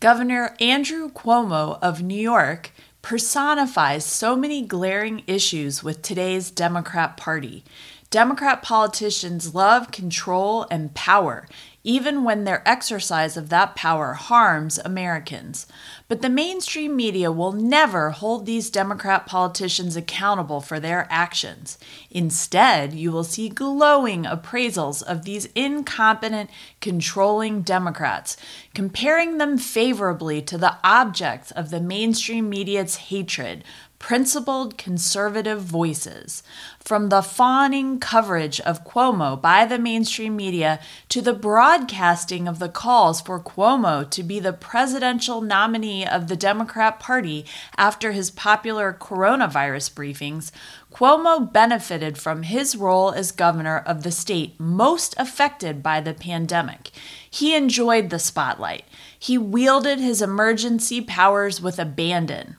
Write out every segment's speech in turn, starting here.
Governor Andrew Cuomo of New York personifies so many glaring issues with today's Democrat Party. Democrat politicians love control and power, even when their exercise of that power harms Americans. But the mainstream media will never hold these Democrat politicians accountable for their actions. Instead, you will see glowing appraisals of these incompetent, controlling Democrats, comparing them favorably to the objects of the mainstream media's hatred, principled conservative voices. From the fawning coverage of Cuomo by the mainstream media to the broadcasting of the calls for Cuomo to be the presidential nominee of the Democrat Party after his popular coronavirus briefings, Cuomo benefited from his role as governor of the state most affected by the pandemic. He enjoyed the spotlight. He wielded his emergency powers with abandon.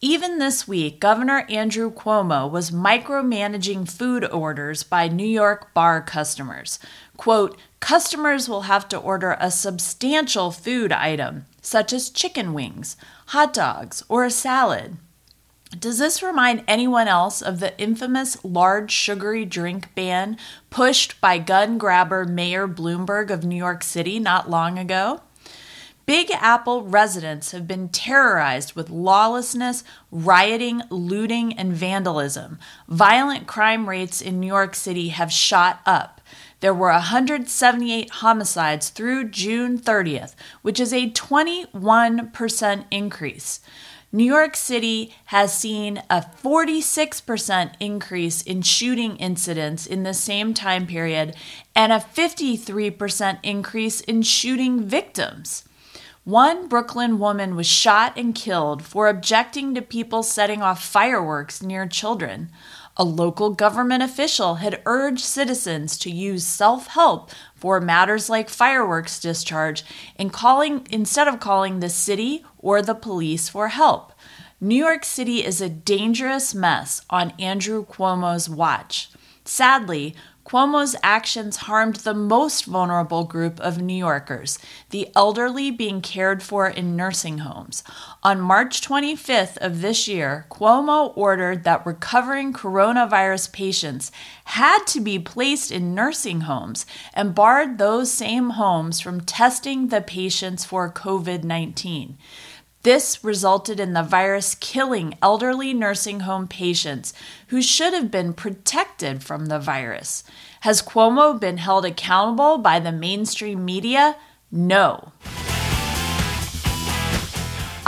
Even this week, Governor Andrew Cuomo was micromanaging food orders by New York bar customers. Quote, customers will have to order a substantial food item, such as chicken wings, hot dogs, or a salad. Does this remind anyone else of the infamous large sugary drink ban pushed by gun grabber Mayor Bloomberg of New York City not long ago? Big Apple residents have been terrorized with lawlessness, rioting, looting, and vandalism. Violent crime rates in New York City have shot up. There were 178 homicides through June 30th, which is a 21% increase. New York City has seen a 46% increase in shooting incidents in the same time period and a 53% increase in shooting victims. One Brooklyn woman was shot and killed for objecting to people setting off fireworks near children. A local government official had urged citizens to use self help for matters like fireworks discharge and calling, instead of calling the city or the police for help. New York City is a dangerous mess on Andrew Cuomo's watch. Sadly, Cuomo's actions harmed the most vulnerable group of New Yorkers, the elderly being cared for in nursing homes. On March 25th of this year, Cuomo ordered that recovering coronavirus patients had to be placed in nursing homes and barred those same homes from testing the patients for COVID 19. This resulted in the virus killing elderly nursing home patients who should have been protected from the virus. Has Cuomo been held accountable by the mainstream media? No.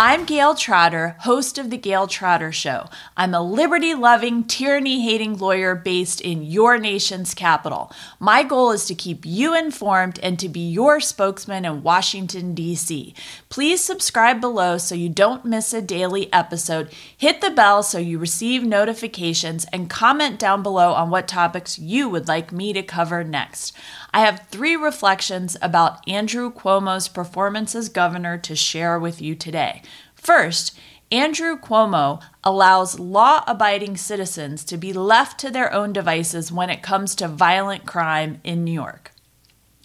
I'm Gayle Trotter, host of The Gayle Trotter Show. I'm a liberty loving, tyranny hating lawyer based in your nation's capital. My goal is to keep you informed and to be your spokesman in Washington, D.C. Please subscribe below so you don't miss a daily episode. Hit the bell so you receive notifications and comment down below on what topics you would like me to cover next. I have three reflections about Andrew Cuomo's performance as governor to share with you today. First, Andrew Cuomo allows law abiding citizens to be left to their own devices when it comes to violent crime in New York.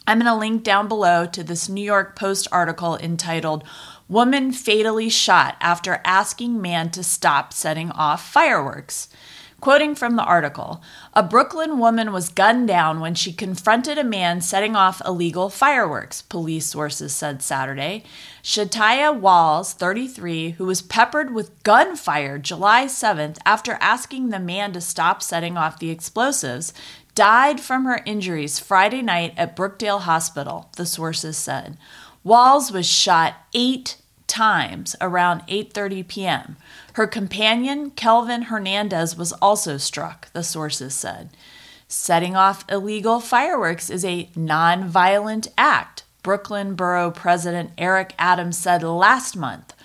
I'm going to link down below to this New York Post article entitled Woman Fatally Shot After Asking Man to Stop Setting Off Fireworks. Quoting from the article, a Brooklyn woman was gunned down when she confronted a man setting off illegal fireworks, police sources said Saturday. Shataya Walls, 33, who was peppered with gunfire July 7th after asking the man to stop setting off the explosives, died from her injuries Friday night at Brookdale Hospital, the sources said. Walls was shot eight times around 8:30 p.m. Her companion, Kelvin Hernandez, was also struck, the sources said. Setting off illegal fireworks is a nonviolent act, Brooklyn Borough President Eric Adams said last month,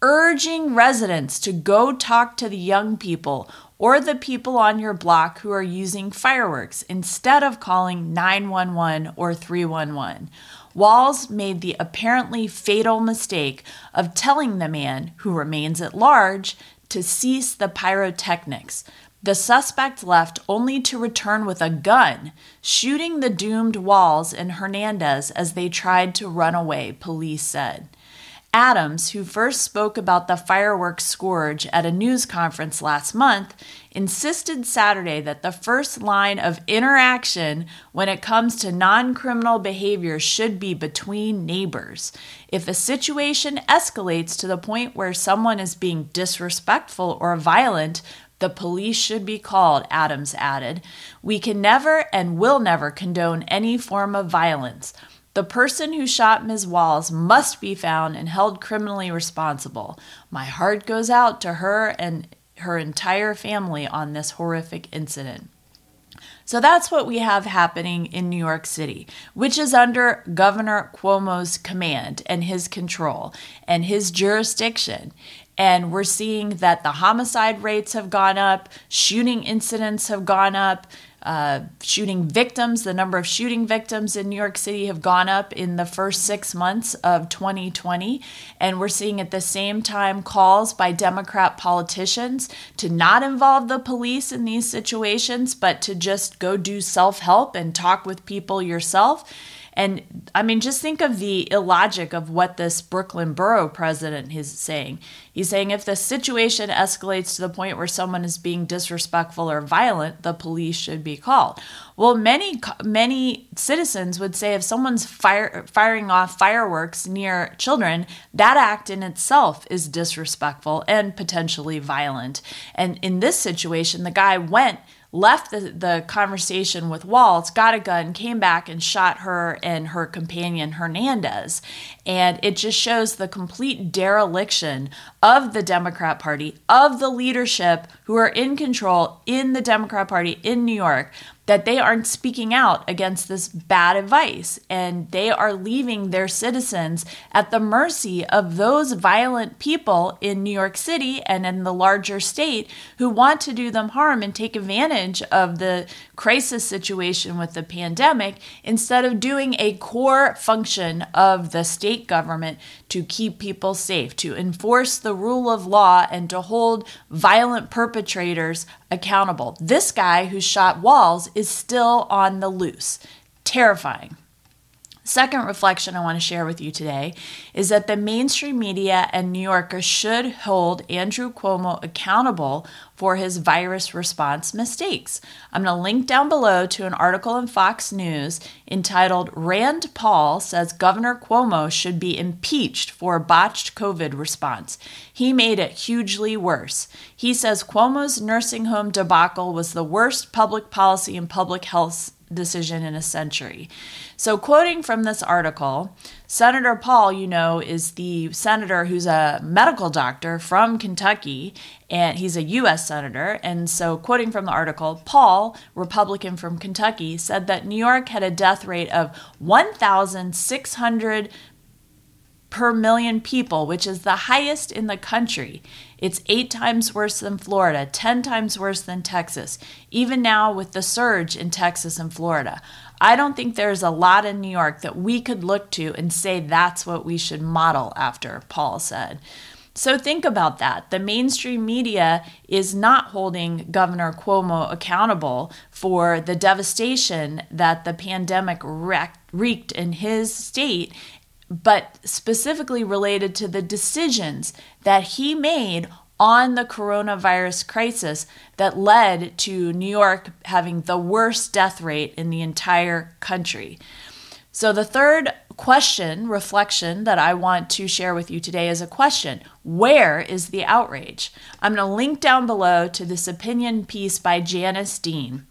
urging residents to go talk to the young people or the people on your block who are using fireworks instead of calling 911 or 311. Walls made the apparently fatal mistake of telling the man, who remains at large, to cease the pyrotechnics. The suspect left only to return with a gun, shooting the doomed Walls and Hernandez as they tried to run away, police said. Adams, who first spoke about the fireworks scourge at a news conference last month, insisted Saturday that the first line of interaction when it comes to non criminal behavior should be between neighbors. If a situation escalates to the point where someone is being disrespectful or violent, the police should be called, Adams added. We can never and will never condone any form of violence. The person who shot Ms. Walls must be found and held criminally responsible. My heart goes out to her and her entire family on this horrific incident. So that's what we have happening in New York City, which is under Governor Cuomo's command and his control and his jurisdiction. And we're seeing that the homicide rates have gone up, shooting incidents have gone up, uh, shooting victims, the number of shooting victims in New York City have gone up in the first six months of 2020. And we're seeing at the same time calls by Democrat politicians to not involve the police in these situations, but to just go do self help and talk with people yourself. And I mean, just think of the illogic of what this Brooklyn borough president is saying. He's saying if the situation escalates to the point where someone is being disrespectful or violent, the police should be called. Well, many many citizens would say if someone's fire, firing off fireworks near children, that act in itself is disrespectful and potentially violent. And in this situation, the guy went left the, the conversation with Walls, got a gun, came back and shot her and her companion Hernandez. And it just shows the complete dereliction of the Democrat Party, of the leadership who are in control in the Democrat Party in New York that they aren't speaking out against this bad advice and they are leaving their citizens at the mercy of those violent people in New York City and in the larger state who want to do them harm and take advantage of the crisis situation with the pandemic instead of doing a core function of the state government to keep people safe, to enforce the rule of law, and to hold violent perpetrators accountable. This guy who shot Walls is still on the loose. Terrifying. Second reflection I want to share with you today is that the mainstream media and New Yorkers should hold Andrew Cuomo accountable for his virus response mistakes. I'm going to link down below to an article in Fox News entitled Rand Paul Says Governor Cuomo Should Be Impeached for Botched COVID Response. He made it hugely worse. He says Cuomo's nursing home debacle was the worst public policy and public health decision in a century. So, quoting from this article, Senator Paul, you know, is the senator who's a medical doctor from Kentucky, and he's a U.S. senator. And so, quoting from the article, Paul, Republican from Kentucky, said that New York had a death rate of 1,600 per million people, which is the highest in the country. It's eight times worse than Florida, 10 times worse than Texas, even now with the surge in Texas and Florida. I don't think there's a lot in New York that we could look to and say that's what we should model after, Paul said. So think about that. The mainstream media is not holding Governor Cuomo accountable for the devastation that the pandemic wreaked in his state but specifically related to the decisions that he made on the coronavirus crisis that led to New York having the worst death rate in the entire country. So, the third question, reflection that I want to share with you today is a question Where is the outrage? I'm going to link down below to this opinion piece by Janice Dean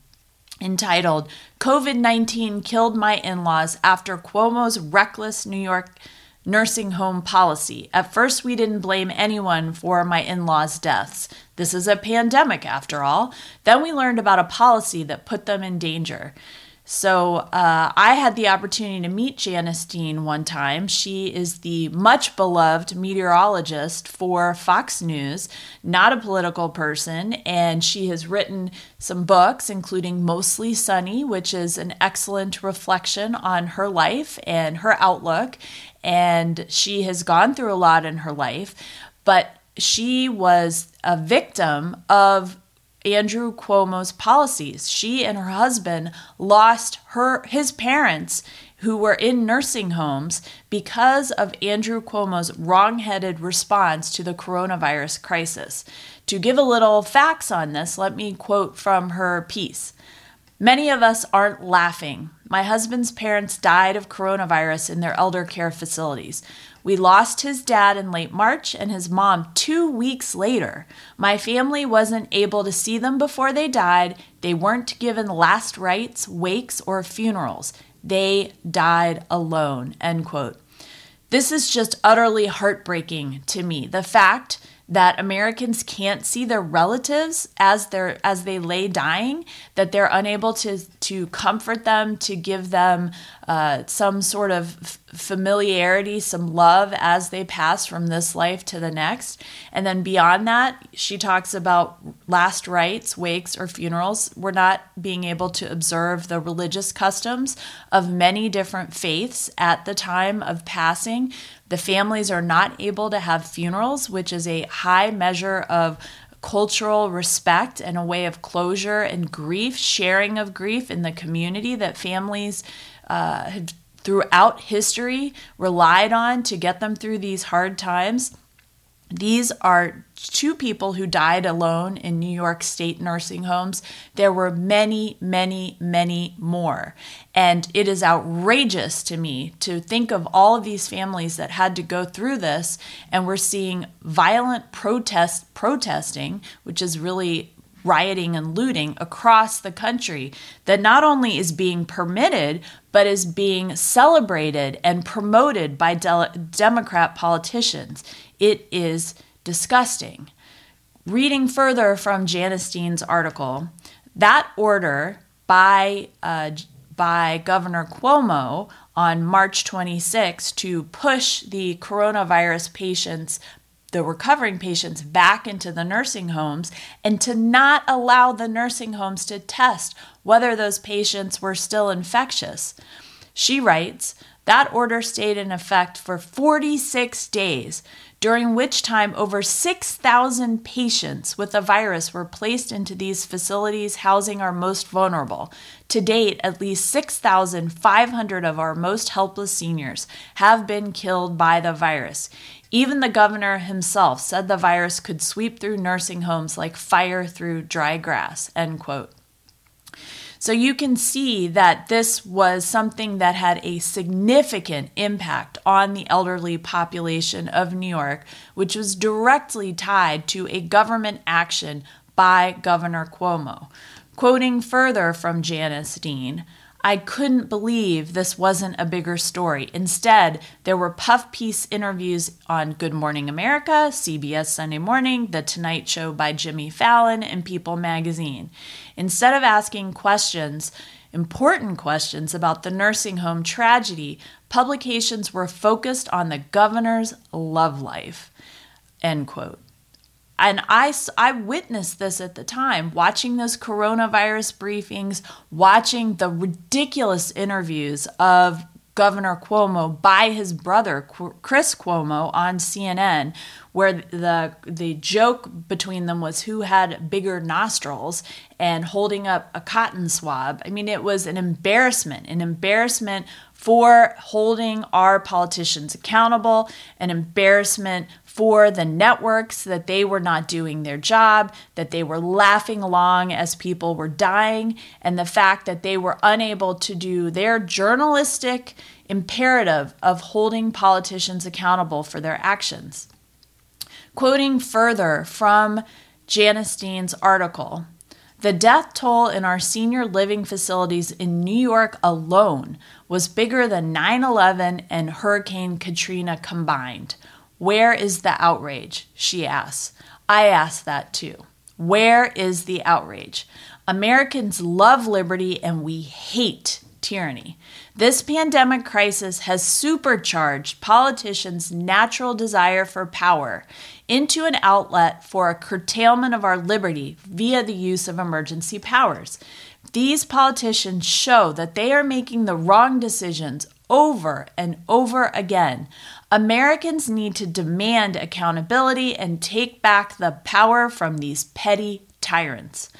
entitled COVID 19 Killed My In Laws After Cuomo's Reckless New York Nursing Home Policy. At first, we didn't blame anyone for my in laws' deaths. This is a pandemic, after all. Then we learned about a policy that put them in danger. So uh, I had the opportunity to meet Janice Dean one time. She is the much beloved meteorologist for Fox News, not a political person, and she has written some books, including Mostly Sunny, which is an excellent reflection on her life and her outlook. And she has gone through a lot in her life, but she was a victim of Andrew Cuomo's policies. She and her husband lost her his parents who were in nursing homes because of Andrew Cuomo's wrong-headed response to the coronavirus crisis. To give a little facts on this, let me quote from her piece. Many of us aren't laughing. My husband's parents died of coronavirus in their elder care facilities. We lost his dad in late March and his mom two weeks later. My family wasn't able to see them before they died. They weren't given last rites, wakes, or funerals. They died alone. End quote. This is just utterly heartbreaking to me. The fact that Americans can't see their relatives as they're as they lay dying, that they're unable to to comfort them, to give them uh, some sort of familiarity, some love as they pass from this life to the next. And then beyond that, she talks about last rites, wakes, or funerals. We're not being able to observe the religious customs of many different faiths at the time of passing. The families are not able to have funerals, which is a high measure of cultural respect and a way of closure and grief, sharing of grief in the community that families uh, have throughout history relied on to get them through these hard times. These are two people who died alone in New York State nursing homes. There were many, many, many more. And it is outrageous to me to think of all of these families that had to go through this. And we're seeing violent protest protesting, which is really rioting and looting across the country that not only is being permitted, but is being celebrated and promoted by de- Democrat politicians. It is disgusting. Reading further from Janice Dean's article, that order by uh, by Governor Cuomo on March 26 to push the coronavirus patients the recovering patients back into the nursing homes and to not allow the nursing homes to test whether those patients were still infectious. She writes, that order stayed in effect for 46 days, during which time over 6,000 patients with the virus were placed into these facilities housing our most vulnerable. To date, at least 6,500 of our most helpless seniors have been killed by the virus. Even the governor himself said the virus could sweep through nursing homes like fire through dry grass. End quote. So you can see that this was something that had a significant impact on the elderly population of New York, which was directly tied to a government action by Governor Cuomo. Quoting further from Janice Dean, I couldn't believe this wasn't a bigger story. Instead, there were puff piece interviews on Good Morning America, CBS Sunday Morning, The Tonight Show by Jimmy Fallon, and People magazine. Instead of asking questions, important questions about the nursing home tragedy, publications were focused on the governor's love life. End quote. And I, I witnessed this at the time, watching those coronavirus briefings, watching the ridiculous interviews of Governor Cuomo by his brother Chris Cuomo on CNN, where the the joke between them was who had bigger nostrils and holding up a cotton swab. I mean, it was an embarrassment, an embarrassment for holding our politicians accountable, an embarrassment for the networks that they were not doing their job, that they were laughing along as people were dying, and the fact that they were unable to do their journalistic imperative of holding politicians accountable for their actions. Quoting further from Janice Dean's article, the death toll in our senior living facilities in New York alone was bigger than 9 11 and Hurricane Katrina combined. Where is the outrage? She asks. I ask that too. Where is the outrage? Americans love liberty and we hate tyranny. This pandemic crisis has supercharged politicians' natural desire for power into an outlet for a curtailment of our liberty via the use of emergency powers. These politicians show that they are making the wrong decisions over and over again. Americans need to demand accountability and take back the power from these petty tyrants.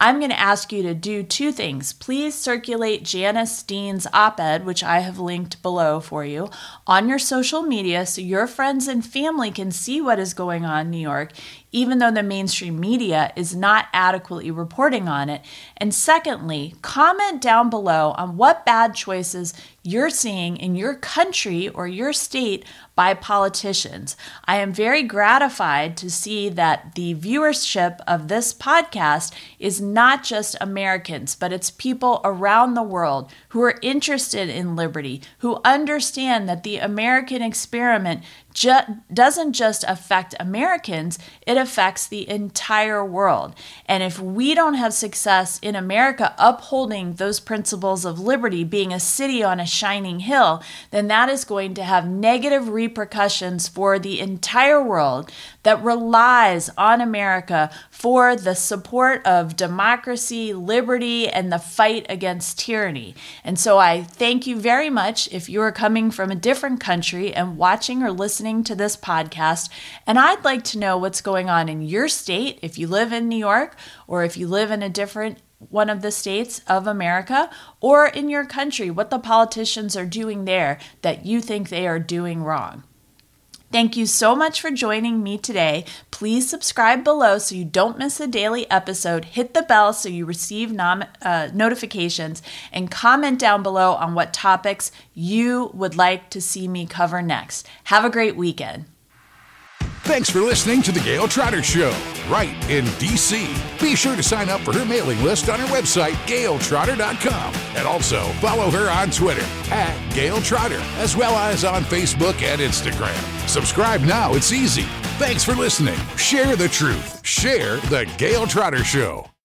I'm going to ask you to do two things. Please circulate Janice Dean's op ed, which I have linked below for you, on your social media so your friends and family can see what is going on in New York, even though the mainstream media is not adequately reporting on it. And secondly, comment down below on what bad choices you're seeing in your country or your state by politicians. I am very gratified to see that the viewership of this podcast is not just Americans, but it's people around the world who are interested in liberty, who understand that the American experiment ju- doesn't just affect Americans, it affects the entire world. And if we don't have success in America upholding those principles of liberty, being a city on a shining hill, then that is going to have negative repercussions for the entire world that relies on America for the support of democracy, liberty, and the fight against tyranny. And so I thank you very much if you are coming from a different country and watching or listening to this podcast. And I'd like to know what's going on in your state if you live in New York or if you live in a different one of the states of America or in your country, what the politicians are doing there that you think they are doing wrong. Thank you so much for joining me today. Please subscribe below so you don't miss a daily episode. Hit the bell so you receive nom- uh, notifications and comment down below on what topics you would like to see me cover next. Have a great weekend. Thanks for listening to The Gayle Trotter Show, right in D.C. Be sure to sign up for her mailing list on her website, gayletrotter.com. And also follow her on Twitter at Gayle Trotter, as well as on Facebook and Instagram. Subscribe now, it's easy. Thanks for listening. Share the truth. Share The Gayle Trotter Show.